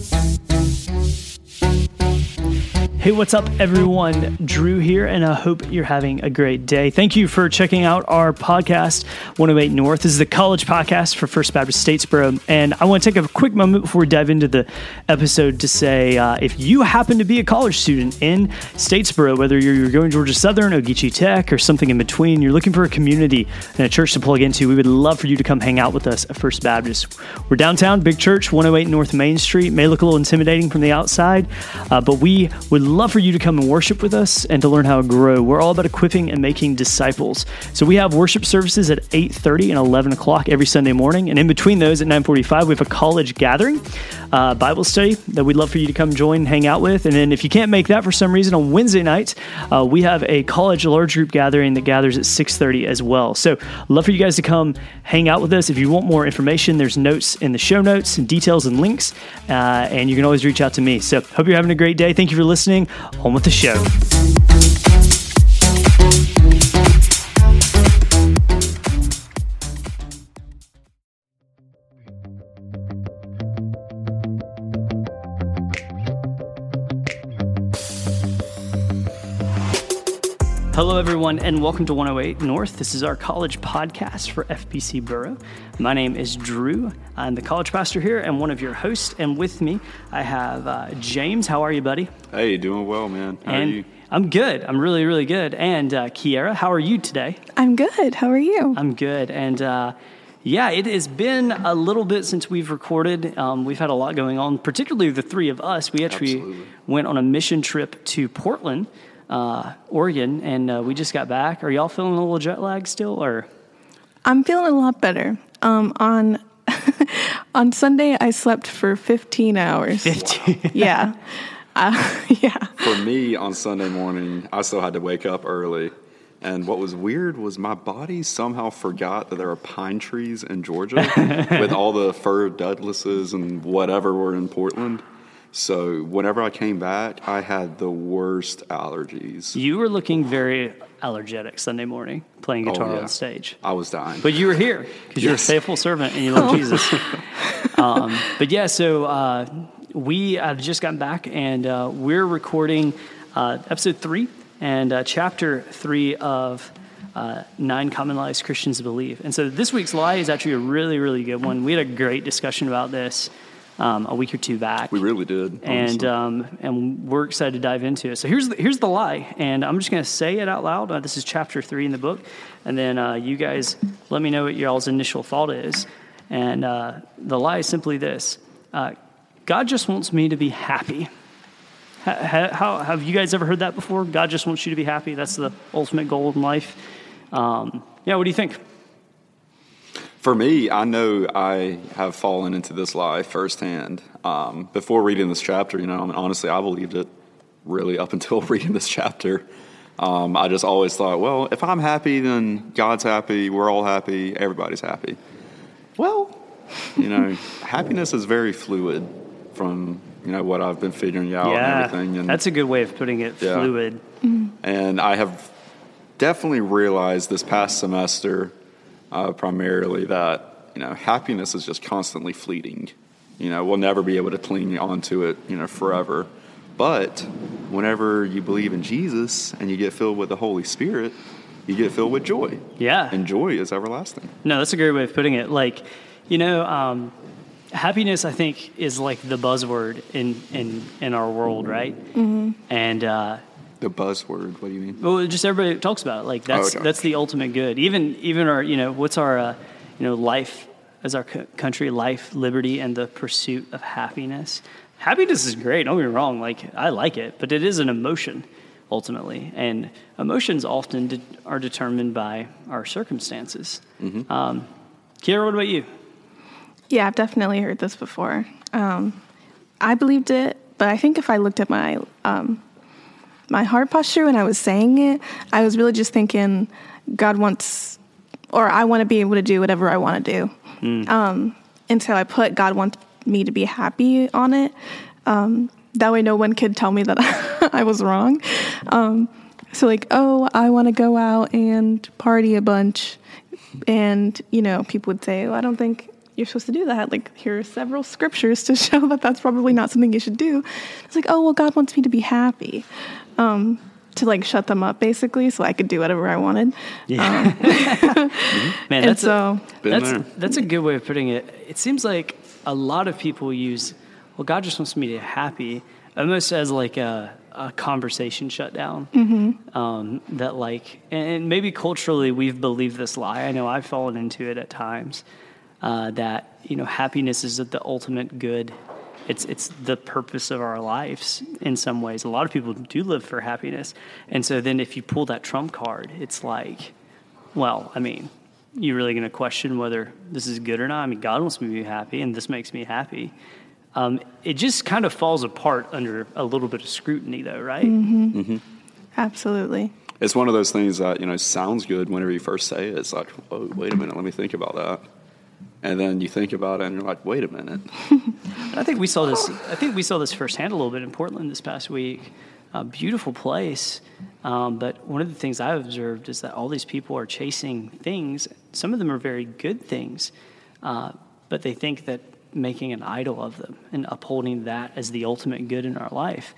you. Hey, what's up, everyone? Drew here, and I hope you're having a great day. Thank you for checking out our podcast, 108 North. This is the college podcast for First Baptist Statesboro. And I want to take a quick moment before we dive into the episode to say uh, if you happen to be a college student in Statesboro, whether you're going Georgia Southern, Ogeechee Tech, or something in between, you're looking for a community and a church to plug into, we would love for you to come hang out with us at First Baptist. We're downtown, big church, 108 North Main Street. May look a little intimidating from the outside, uh, but we would love for you to come and worship with us and to learn how to grow. We're all about equipping and making disciples. So we have worship services at 8:30 and 11 o'clock every Sunday morning, and in between those at 9:45 we have a college gathering, uh, Bible study that we'd love for you to come join, hang out with. And then if you can't make that for some reason on Wednesday night, uh, we have a college large group gathering that gathers at 6:30 as well. So love for you guys to come hang out with us. If you want more information, there's notes in the show notes and details and links, uh, and you can always reach out to me. So hope you're having a great day. Thank you for listening. On with the show. Hello, everyone, and welcome to 108 North. This is our college podcast for FBC Boro. My name is Drew. I'm the college pastor here and one of your hosts. And with me, I have uh, James. How are you, buddy? Hey, doing well, man. How and are you? I'm good. I'm really, really good. And uh, Kiera, how are you today? I'm good. How are you? I'm good. And uh, yeah, it has been a little bit since we've recorded. Um, we've had a lot going on, particularly the three of us. We actually Absolutely. went on a mission trip to Portland, uh, Oregon, and uh, we just got back. Are y'all feeling a little jet lag still, or? I'm feeling a lot better. Um, on on Sunday, I slept for 15 hours. 15. Yeah, uh, yeah. For me, on Sunday morning, I still had to wake up early. And what was weird was my body somehow forgot that there are pine trees in Georgia with all the fir Douglases and whatever were in Portland. So whenever I came back, I had the worst allergies. You were looking very allergetic Sunday morning, playing guitar Oh, yeah. on stage. I was dying. But you were here because you're a faithful servant and you love Jesus. um, but yeah, so uh, we have just gotten back and uh, we're recording uh, episode three and uh, chapter three of uh, Nine Common Lies Christians Believe. And so this week's lie is actually a really, really good one. We had a great discussion about this um, a week or two back we really did. and um, and we're excited to dive into it. So here's the, here's the lie, and I'm just going to say it out loud. Uh, this is chapter three in the book, and then uh, you guys let me know what y'all's initial thought is. And uh, the lie is simply this: uh, God just wants me to be happy. Ha- ha- how have you guys ever heard that before? God just wants you to be happy. That's the ultimate goal in life. Um, yeah, what do you think? For me, I know I have fallen into this lie firsthand. Um, before reading this chapter, you know, I mean, honestly, I believed it really up until reading this chapter. Um, I just always thought, well, if I'm happy, then God's happy, we're all happy, everybody's happy. Well, you know, happiness is very fluid from, you know, what I've been figuring out and everything. And that's a good way of putting it. Yeah. Fluid. and I have definitely realized this past semester, uh, primarily, that you know happiness is just constantly fleeting. You know, we'll never be able to cling onto it, you know, forever. But whenever you believe in Jesus and you get filled with the Holy Spirit, you get filled with joy, Yeah. and joy is everlasting. No, that's a great way of putting it. Like, you know, um, happiness, I think, is like the buzzword in in in our world, right? Mm-hmm. And uh, The buzzword. What do you mean? well, just everybody talks about it. Like that's okay. that's the ultimate good. Even even our, you know, what's our, uh, you know, life as our co- country, life, liberty, and the pursuit of happiness. Happiness is great. Don't get me wrong. Like I like it, but it is an emotion ultimately, and emotions often de- are determined by our circumstances. Um, Kiera, what about you? Yeah, I've definitely heard this before. Um, I believed it, but I think if I looked at my um, my heart posture when I was saying it, I was really just thinking, God wants, or I want to be able to do whatever I want to do. Um, and so I put God wants me to be happy on it. Um, that way, no one could tell me that I was wrong. Um, so, like, oh, I want to go out and party a bunch. And, you know, people would say, well, I don't think you're supposed to do that. Like, here are several scriptures to show that that's probably not something you should do. It's like, oh, well, God wants me to be happy. Um, to like shut them up basically so I could do whatever I wanted. Yeah. Man, that's so, a, that's, there. that's a good way of putting it. It seems like a lot of people use, well, God just wants me to be happy, almost as like a, a conversation shutdown. Um, that like, and maybe culturally we've believed this lie. I know I've fallen into it at times. Uh, that you know, happiness is the ultimate good. It's it's the purpose of our lives in some ways. A lot of people do live for happiness, and so then if you pull that trump card, it's like, well, I mean, you're really going to question whether this is good or not? I mean, God wants me to be happy, and this makes me happy. Um, it just kind of falls apart under a little bit of scrutiny, though, right? absolutely. It's one of those things that you know sounds good whenever you first say it. It's like, oh, wait a minute, let me think about that. And then you think about it, and you're like, wait a minute. I think we saw this. I think we saw this firsthand a little bit in Portland this past week. A beautiful place, um, but one of the things I've observed is that all these people are chasing things. Some of them are very good things, uh, but they think that making an idol of them and upholding that as the ultimate good in our life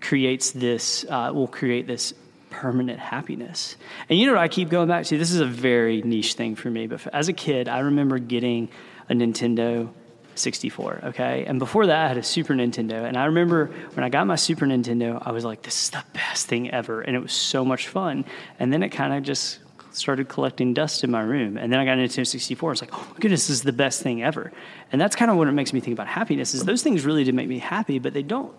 creates this. Uh, will create this permanent happiness. And you know what I keep going back to? This is a very niche thing for me, but as a kid, I remember getting a Nintendo 64, okay? And before that, I had a Super Nintendo. And I remember when I got my Super Nintendo, I was like, this is the best thing ever. And it was so much fun. And then it kind of just started collecting dust in my room. And then I got a Nintendo 64. I was like, oh my goodness, this is the best thing ever. And that's kind of what it makes me think about happiness is those things really did make me happy, but they don't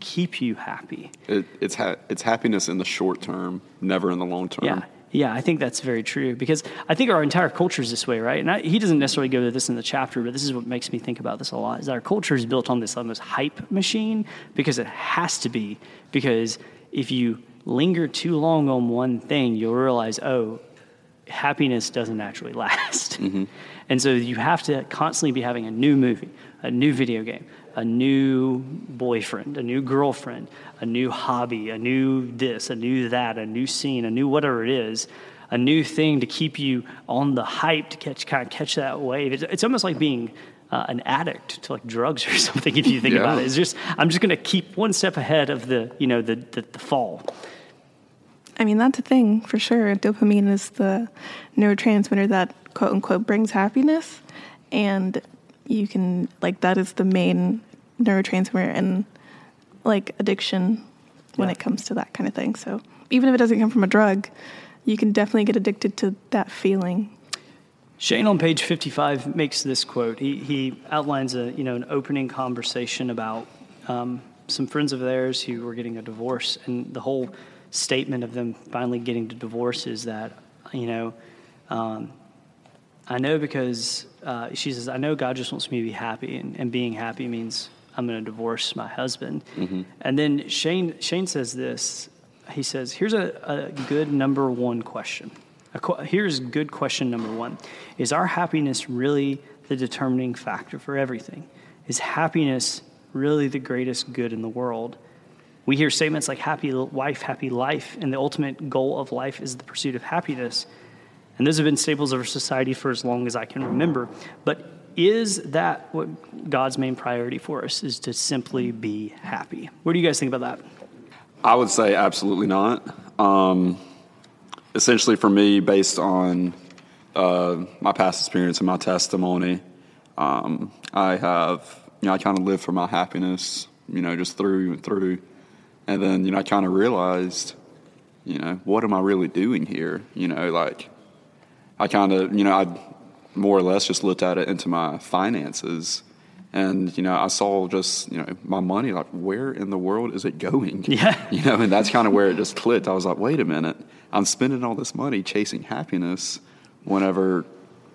keep you happy. It, it's ha- it's happiness in the short term, never in the long term. Yeah. Yeah, I think that's very true because I think our entire culture is this way, right? And I, he doesn't necessarily go to this in the chapter, but this is what makes me think about this a lot. Is that our culture is built on this almost hype machine because it has to be. Because if you linger too long on one thing, you'll realize, oh, happiness doesn't actually last. Mm-hmm. And so you have to constantly be having a new movie, a new video game, a new boyfriend, a new girlfriend, a new hobby, a new this, a new that, a new scene, a new whatever it is, a new thing to keep you on the hype to catch kind of catch that wave. It's, it's almost like being uh, an addict to like drugs or something if you think Yeah. about it. It's just I'm just going to keep one step ahead of the you know the the, the fall. I mean, that's a thing for sure. Dopamine is the neurotransmitter that quote unquote brings happiness. And you can, like, that is the main neurotransmitter and like, addiction when Yeah. it comes to that kind of thing. So even if it doesn't come from a drug, you can definitely get addicted to that feeling. Shane on page 55 makes this quote. He, he outlines a, you know, an opening conversation about um, some friends of theirs who were getting a divorce. And the whole statement of them finally getting to divorce is that, you know, um, I know because uh, she says, I know God just wants me to be happy, and, and being happy means I'm going to divorce my husband. And then Shane, Shane says this. He says, Here's a, a good number one question. A qu- here's good question number one Is our happiness really the determining factor for everything? Is happiness really the greatest good in the world? We hear statements like happy wife, happy life, and the ultimate goal of life is the pursuit of happiness. And those have been staples of our society for as long as I can remember. But is that what God's main priority for us is to simply be happy? What do you guys think about that? I would say absolutely not. Um, essentially, for me, based on uh, my past experience and my testimony, um, I have, you know, I kind of live for my happiness, you know, just through and through. And then, you know, I kind of realized, you know, what am I really doing here? You know, like, I kind of, you know, I more or less just looked at it into my finances. And, you know, I saw just, you know, my money, like, where in the world is it going? Yeah. You know, and that's kind of where it just clicked. I was like, wait a minute, I'm spending all this money chasing happiness whenever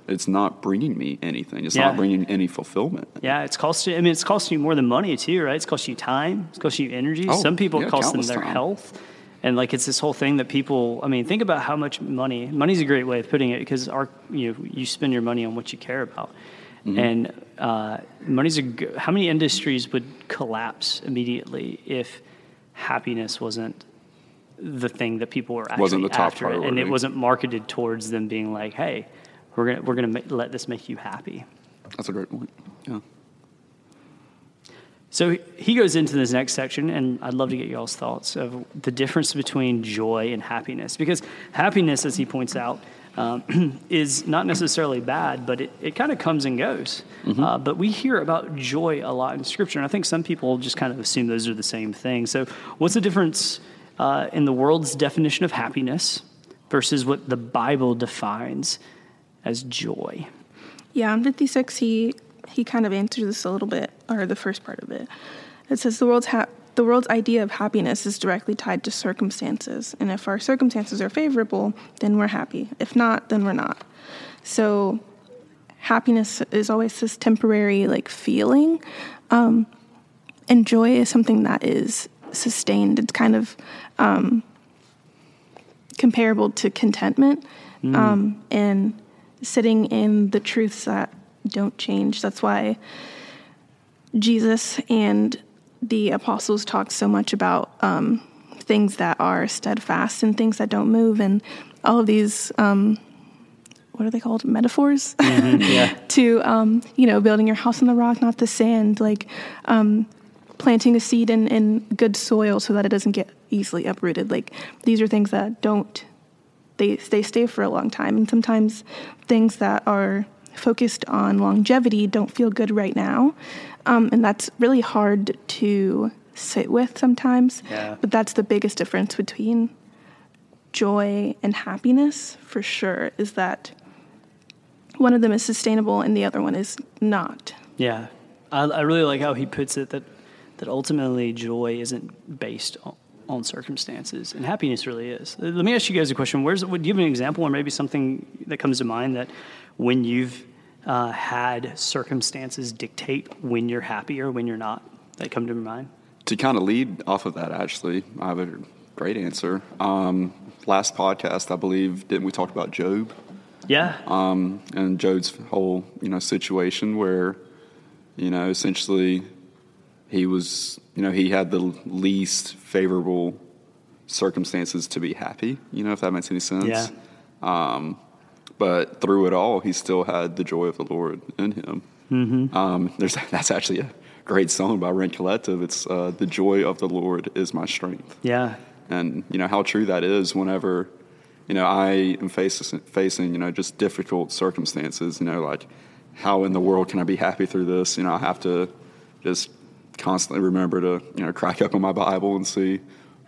it's not bringing me anything. It's Yeah. not bringing any fulfillment. Yeah, it's costing. I mean, it's costing you more than money too, right? It's costing you time. It's costing you energy. Oh, Some people yeah, it costs them their time. health, and like it's this whole thing that people. I mean, think about how much money. Money's a great way of putting it because our you know you spend your money on what you care about, Mm-hmm. and uh, money's a. How many industries would collapse immediately if happiness wasn't the thing that people were actually Wasn't the top after it, and it wasn't marketed towards them being like, hey. We're gonna we're gonna let this make you happy. That's a great point. Yeah. So he goes into this next section, and I'd love to get y'all's thoughts of the difference between joy and happiness. Because happiness, as he points out, um, is not necessarily bad, but it, it kind of comes and goes. Mm-hmm. Uh, but we hear about joy a lot in Scripture, and I think some people just kind of assume those are the same thing. So, what's the difference uh, in the world's definition of happiness versus what the Bible defines as joy? Yeah, in 56, he he kind of answers this a little bit, or the first part of it. It says the world's ha- the world's idea of happiness is directly tied to circumstances, and if our circumstances are favorable, then we're happy. If not, then we're not. So, happiness is always this temporary like feeling, um, and joy is something that is sustained. It's kind of um, comparable to contentment, mm. um, and sitting in the truths that don't change. That's why Jesus and the apostles talk so much about um, things that are steadfast and things that don't move, and all of these. Um, what are they called? Metaphors mm-hmm, yeah. to um, you know building your house on the rock, not the sand. Like um, planting a seed in, in good soil so that it doesn't get easily uprooted. Like these are things that don't they they stay for a long time, and sometimes things that are focused on longevity don't feel good right now. Um, and that's really hard to sit with sometimes. Yeah. But that's the biggest difference between joy and happiness for sure is that one of them is sustainable and the other one is not. Yeah. I, I really like how he puts it that, that ultimately joy isn't based on, on circumstances, and happiness really is. Let me ask you guys a question. Where's would you have an example, or maybe something that comes to mind that when you've uh, had circumstances dictate when you're happy or when you're not that come to mind? To kind of lead off of that, actually, I have a great answer. Um, last podcast, I believe, didn't we talk about Job? Yeah. Um, and Job's whole, you know, situation where, you know, essentially he was, you know, he had the least favorable circumstances to be happy, you know, if that makes any sense. Yeah. Um, but through it all, he still had the joy of the Lord in him. Mm-hmm. Um, there's that's actually a great song by Rend Collective. It's uh, "The Joy of the Lord is my strength." Yeah, and you know how true that is. Whenever you know I am facing facing you know just difficult circumstances, you know like how in the world can I be happy through this? You know I have to just constantly remember to you know crack up on my Bible and see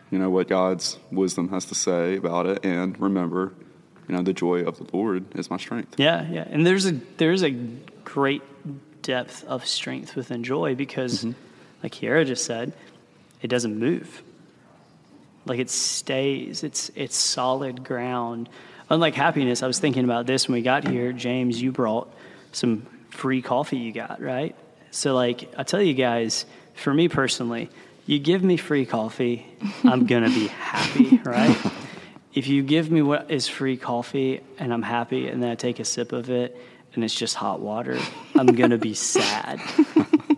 you know what God's wisdom has to say about it, and remember you know, the joy of the Lord is my strength. Yeah, yeah. And there's a there's a great depth of strength within joy because mm-hmm. like Kiera just said, it doesn't move. Like it stays. It's it's solid ground. Unlike happiness, I was thinking about this when we got here. James, you brought some free coffee you got, right? So like I tell you guys, for me personally, you give me free coffee, I'm gonna be happy, right? if you give me what is free coffee and I'm happy and then I take a sip of it and it's just hot water, I'm gonna be sad.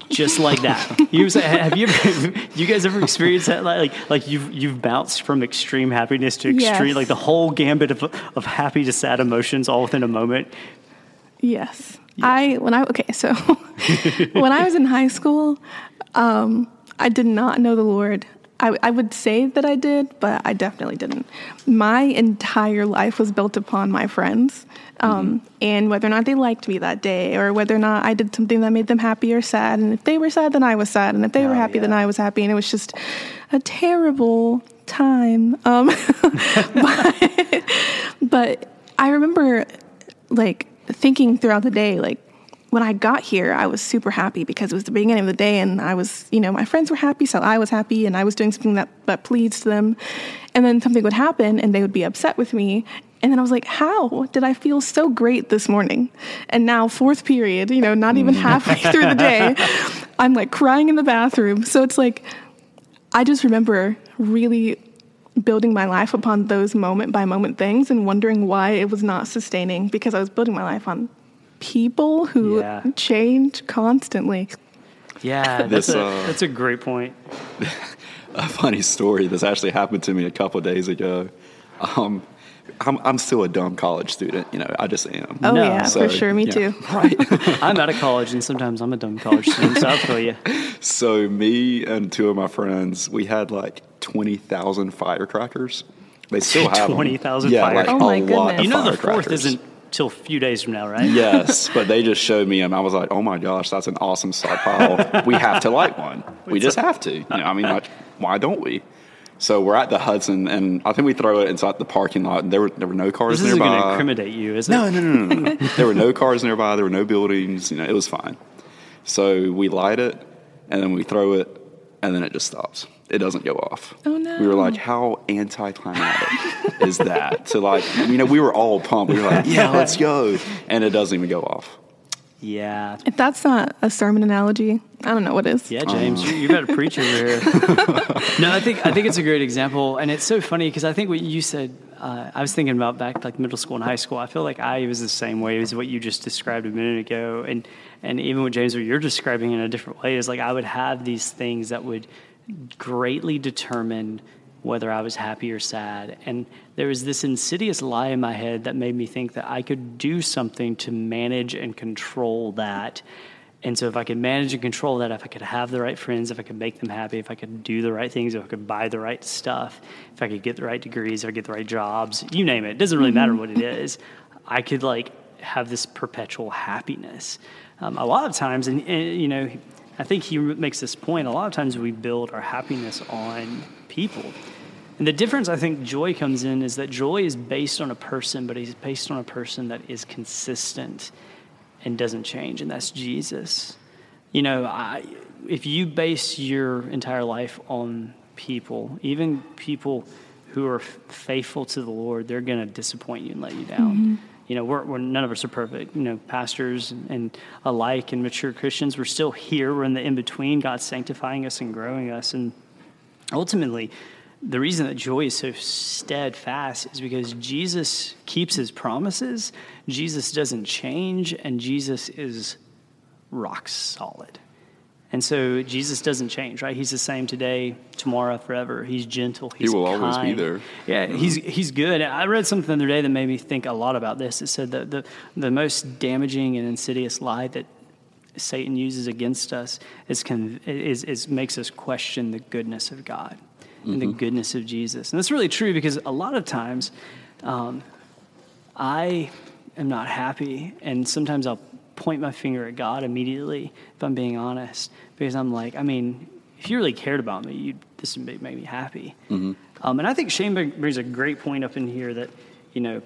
just like that. You have you ever, you guys ever experienced that? Like like you've you've bounced from extreme happiness to extreme, yes. like the whole gambit of of happy to sad emotions all within a moment. Yes. I when I okay so when I was in high school, um, I did not know the Lord. I, I would say that I did, but I definitely didn't. My entire life was built upon my friends um, mm-hmm. and whether or not they liked me that day or whether or not I did something that made them happy or sad. And if they were sad, then I was sad. And if they oh, were happy, yeah. then I was happy. And it was just a terrible time. Um, but, but I remember like thinking throughout the day, like, when I got here, I was super happy because it was the beginning of the day and I was, you know, my friends were happy, so I was happy and I was doing something that, that pleased them. And then something would happen and they would be upset with me. And then I was like, how did I feel so great this morning? And now, fourth period, you know, not even mm. halfway through the day, I'm like crying in the bathroom. So it's like, I just remember really building my life upon those moment by moment things and wondering why it was not sustaining because I was building my life on people who yeah. change constantly. Yeah, that's, this, a, uh, that's a great point. a funny story. This actually happened to me a couple days ago. Um, I'm, I'm still a dumb college student. You know, I just am. Oh No. yeah, So, for sure. Me yeah. too. Right. I'm out of college, and sometimes I'm a dumb college student, so I feel you. so me and two of my friends, we had like twenty thousand firecrackers. They still have 20,000 yeah, firecrackers. Like Oh my a lot of You know, the fourth isn't till a few days from now, right? Yes, but they just showed me them. I was like, oh my gosh, that's an awesome stockpile. we have to light one. We just have to. You know, I mean, like, why don't we? So we're at the Hudson, and I think we throw it inside the parking lot. And there were there were no cars This nearby. going to incriminate you, is it? No, no, no, no, no. there were no cars nearby. There were no buildings. You know, it was fine. So we light it, and then we throw it, and then it just stops. It doesn't go off. Oh, no. We were like, how anticlimactic is that? To like, you know, we were all pumped. We were like, yeah, let's go, and it doesn't even go off. Yeah. If that's not a sermon analogy, I don't know what is. Yeah, James, you, you better preach over here. no, I think I think it's a great example, and it's so funny because I think what you said. Uh, I was thinking about back like middle school and high school. I feel like I was the same way as what you just described a minute ago, and and even with James, what you're describing in a different way is like I would have these things that would greatly determine whether I was happy or sad. And there was this insidious lie in my head that made me think that I could do something to manage and control that. And so, if I could manage and control that, if I could have the right friends, if I could make them happy, if I could do the right things, if I could buy the right stuff, if I could get the right degrees, if I could get the right jobs, you name it, it doesn't really matter what it is, I could like have this perpetual happiness. Um, a lot of times, and, and you know, I think he makes this point. A lot of times we build our happiness on people. And the difference I think joy comes in is that joy is based on a person, but he's based on a person that is consistent and doesn't change, and that's Jesus. You know, I, if you base your entire life on people, even people who are faithful to the Lord, they're going to disappoint you and let you down. Mm-hmm. You know, we're, we're none of us are perfect. You know, pastors and, and alike and mature Christians, we're still here. We're in the in between. God's sanctifying us and growing us, and ultimately, the reason that joy is so steadfast is because Jesus keeps his promises, Jesus doesn't change, and Jesus is rock solid. And so Jesus doesn't change, right? He's the same today, tomorrow, forever. He's gentle. He's will always be there. Yeah, he's he's good. I read something the other day that made me think a lot about this. It said that the the most damaging and insidious lie that Satan uses against us is con- is, is makes us question the goodness of God and the goodness of Jesus. And that's really true because a lot of times um, I am not happy, and sometimes I'll point my finger at God immediately if I'm being honest, because I'm like, I mean, if you really cared about me, you'd, this would make me happy. Um, and I think Shane brings a great point up in here that you know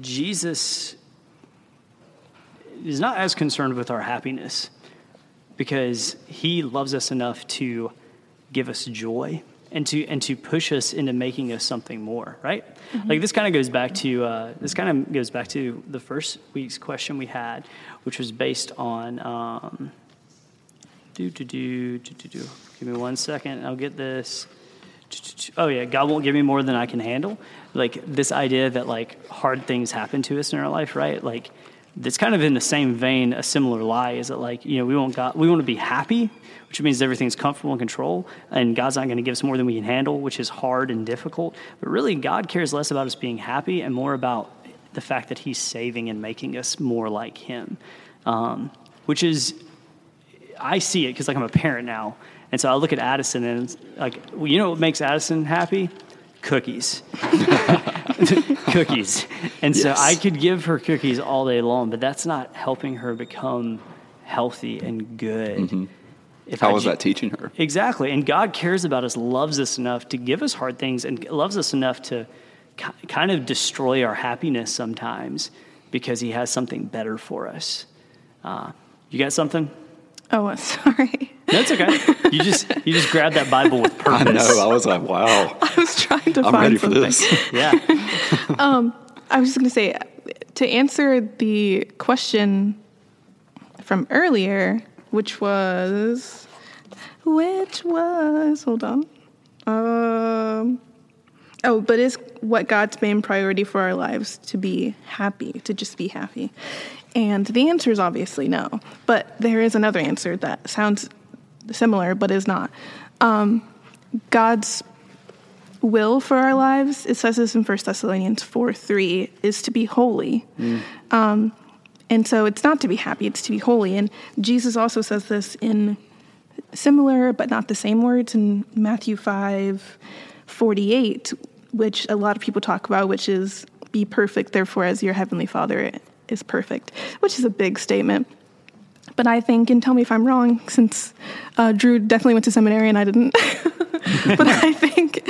Jesus is not as concerned with our happiness because he loves us enough to give us joy and to and to push us into making us something more right? Like this kind of goes back to uh, this kind of goes back to the first week's question we had which was based on um, do do do do do do. Give me one second i'll get this. Oh yeah god won't give me more than i can handle. Like this idea that like hard things happen to us in our life right? Like it's kind of in the same vein a similar lie is that like you know we want god we want to be happy which means everything's comfortable and control and god's not going to give us more than we can handle which is hard and difficult. But really god cares less about us being happy and more about the fact that he's saving and making us more like him. Um, which is I see it because like I'm a parent now, and so I look at Addison and like, well, you know what makes Addison happy? Cookies, cookies. And so Yes. I could give her cookies all day long, but that's not helping her become healthy and good. If How I was ju- that teaching her? Exactly. And God cares about us, loves us enough to give us hard things, and loves us enough to ki- kind of destroy our happiness sometimes because He has something better for us. Uh, you got something? Oh, sorry. That's okay. You just you just grab that Bible with purpose. I purpose. know. I was like, wow, I was trying to I'm find ready for this. Yeah. um, I was just going to say to answer the question from earlier, which was, which was, hold on. Um, oh, but is what God's main priority for our lives to be happy, to just be happy? And the answer is obviously no. But there is another answer that sounds similar but is not. Um, God's will for our lives, it says this in 1 Thessalonians 4 3, is to be holy. Um, and so it's not to be happy, it's to be holy. And Jesus also says this in similar but not the same words in Matthew 5 48, which a lot of people talk about, which is be perfect, therefore, as your heavenly Father is perfect, which is a big statement. But I think, and tell me if I'm wrong, since uh, Drew definitely went to seminary and I didn't. but I think,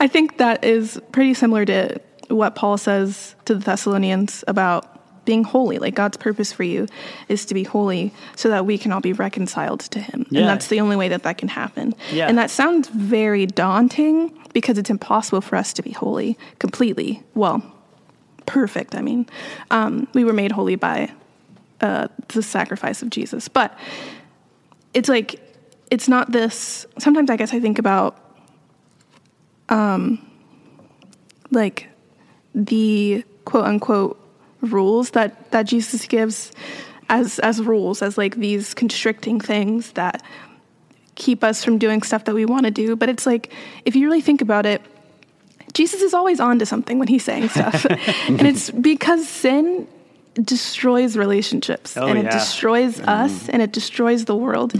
I think that is pretty similar to what Paul says to the Thessalonians about being holy. Like God's purpose for you is to be holy, so that we can all be reconciled to Him, Yeah. and that's the only way that that can happen. Yeah. And that sounds very daunting because it's impossible for us to be holy completely. Well, perfect. I mean, um, we were made holy by uh, the sacrifice of Jesus. But it's like, it's not this. Sometimes I guess I think about, um, like the quote unquote rules that that Jesus gives as as rules as like these constricting things that keep us from doing stuff that we want to do. But it's like if you really think about it, Jesus is always on to something when he's saying stuff. and it's because sin destroys relationships Oh, and it yeah. destroys us and it destroys the world.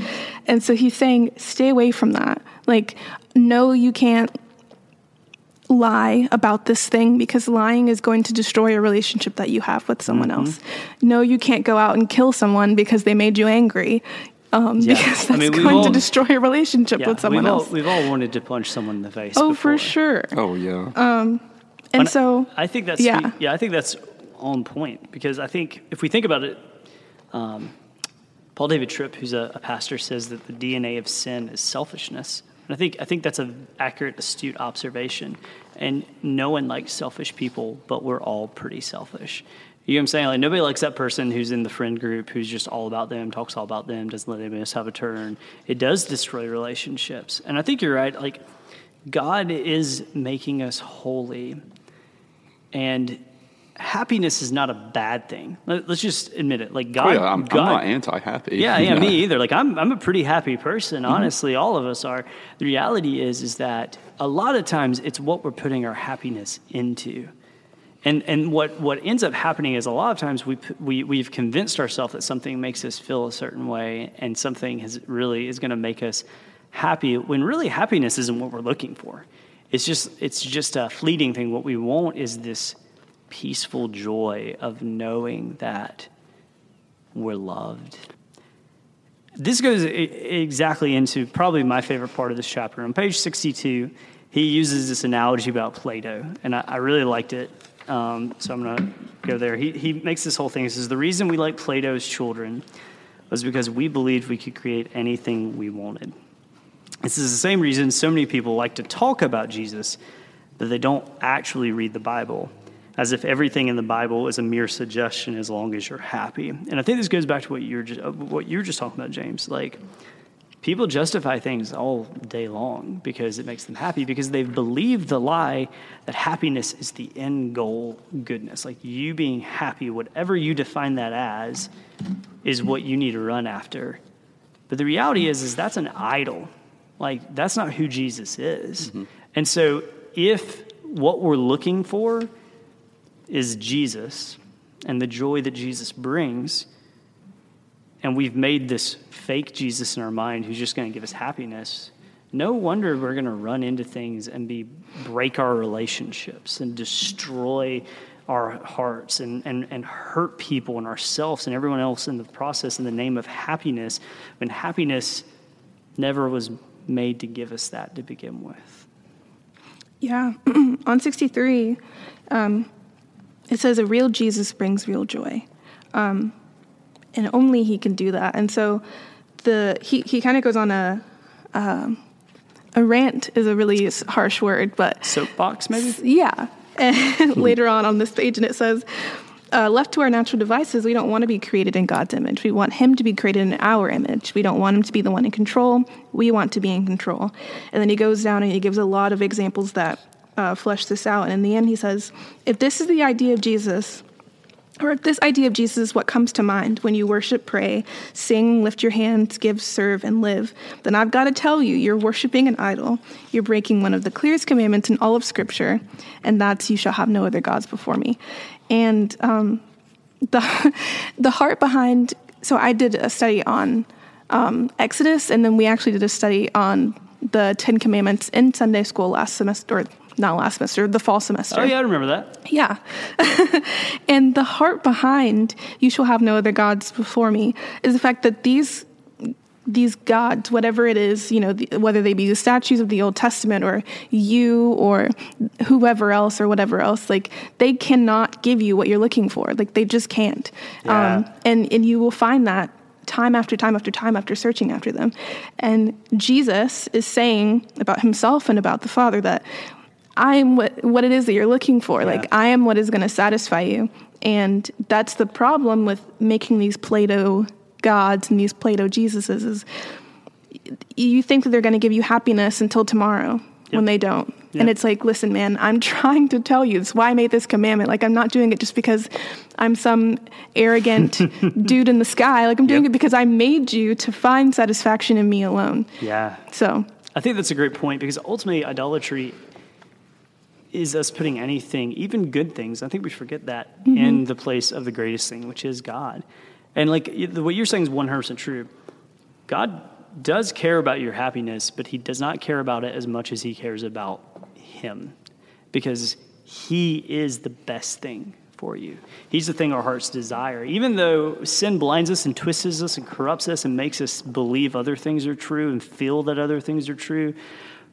And so he's saying, stay away from that. Like, no, you can't lie about this thing because lying is going to destroy a relationship that you have with someone Mm-hmm. else. No, you can't go out and kill someone because they made you angry. Um, Yeah. Because I that's mean, going all- to destroy a relationship Yeah, with someone we've else. All, we've all wanted to punch someone in the face. oh, before. for sure. Oh yeah. And And so, I think that's yeah. yeah. yeah, I think that's on point because I think if we think about it, um, Paul David Tripp, who's a, a pastor, says that the DNA of sin is selfishness, and I think I think that's an accurate, astute observation. And no one likes selfish people, but we're all pretty selfish. You know what I'm saying? Like nobody likes that person who's in the friend group who's just all about them, talks all about them, doesn't let anybody else have a turn. It does destroy relationships, and I think you're right. Like God is making us holy and happiness is not a bad thing. Let- Let's just admit it. Like God, oh, yeah I'm, God, I'm not anti-happy. yeah, yeah, me either. Like I'm, I'm a pretty happy person. Mm-hmm. Honestly, all of us are. The reality is, is that a lot of times it's what we're putting our happiness into. And, and what, what ends up happening is a lot of times we, we, we've convinced ourselves that something makes us feel a certain way and something has really is going to make us happy when really happiness isn't what we're looking for. It's just, it's just a fleeting thing. What we want is this peaceful joy of knowing that we're loved. This goes exactly into probably my favorite part of this chapter. On page 62, he uses this analogy about Play Doh, and I, I really liked it. Um, so I'm going to go there. He, he makes this whole thing. He says, The reason we like Play Doh as children was because we believed we could create anything we wanted. This is the same reason so many people like to talk about Jesus, but they don't actually read the Bible, as if everything in the Bible is a mere suggestion as long as you're happy. And I think this goes back to what you're just, uh, what you're just talking about, James. Like, people justify things all day long because it makes them happy because they've believed the lie that happiness is the end goal goodness. Like, you being happy, whatever you define that as, is what you need to run after. But the reality is, is that's an idol. Like that's not who Jesus is. And so if what we're looking for is Jesus and the joy that Jesus brings, and we've made this fake Jesus in our mind who's just going to give us happiness, no wonder we're going to run into things and be break our relationships and destroy our hearts and, and, and hurt people and ourselves and everyone else in the process in the name of happiness when happiness never was made to give us that to begin with. Yeah. On 63, um, it says, A real Jesus brings real joy. Um, and only he can do that. And so the he, he kind of goes on a, um, a rant is a really harsh word, but Soapbox, maybe? yeah. And later on on this page, and it says, uh, left to our natural devices, we don't want to be created in God's image. We want Him to be created in our image. We don't want Him to be the one in control. We want to be in control. And then he goes down and he gives a lot of examples that uh, flesh this out. And in the end, he says, if this is the idea of Jesus, or if this idea of Jesus is what comes to mind when you worship, pray, sing, lift your hands, give, serve, and live, then I've got to tell you, you're worshiping an idol. You're breaking one of the clearest commandments in all of Scripture, and that's you shall have no other gods before me. And um, the the heart behind. So I did a study on um, Exodus, and then we actually did a study on the Ten Commandments in Sunday school last semester, or not last semester, the fall semester. Oh yeah, I remember that. Yeah. and the heart behind you shall have no other gods before me is the fact that these these gods, whatever it is, you know, the, whether they be the statues of the Old Testament or you or whoever else or whatever else, like they cannot give you what you're looking for. Like they just can't. Yeah. Um, and and you will find that time after time after time after searching after them. And Jesus is saying about himself and about the Father that I am what, what it is that you're looking for. Like, I am what is going to satisfy you. And that's the problem with making these Play Doh gods and these Play Doh Jesuses is you think that they're going to give you happiness until tomorrow when they don't. Yep. And it's like, listen, man, I'm trying to tell you. That's why I made this commandment. Like, I'm not doing it just because I'm some arrogant dude in the sky. Like, I'm doing Yep. it because I made you to find satisfaction in me alone. Yeah. So, I think that's a great point because ultimately idolatry is us putting anything, even good things, I think we forget that, mm-hmm. in the place of the greatest thing, which is God. And like what you're saying is 100% true. God does care about your happiness, but he does not care about it as much as he cares about him because he is the best thing for you. He's the thing our hearts desire. Even though sin blinds us and twists us and corrupts us and makes us believe other things are true and feel that other things are true,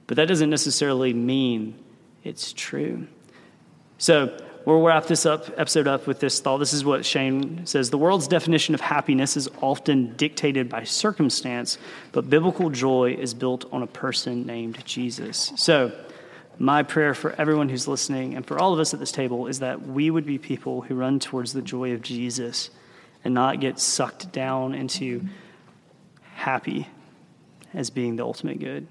but that doesn't necessarily mean it's true. So we'll wrap this up episode up with this thought. This is what Shane says: the world's definition of happiness is often dictated by circumstance, but biblical joy is built on a person named Jesus. So. My prayer for everyone who's listening and for all of us at this table is that we would be people who run towards the joy of Jesus and not get sucked down into happy as being the ultimate good.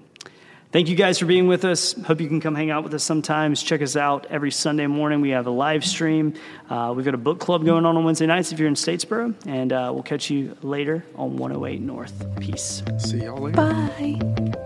Thank you guys for being with us. Hope you can come hang out with us sometimes. Check us out every Sunday morning. We have a live stream. Uh, we've got a book club going on on Wednesday nights if you're in Statesboro. And uh, we'll catch you later on 108 North. Peace. See y'all later. bye.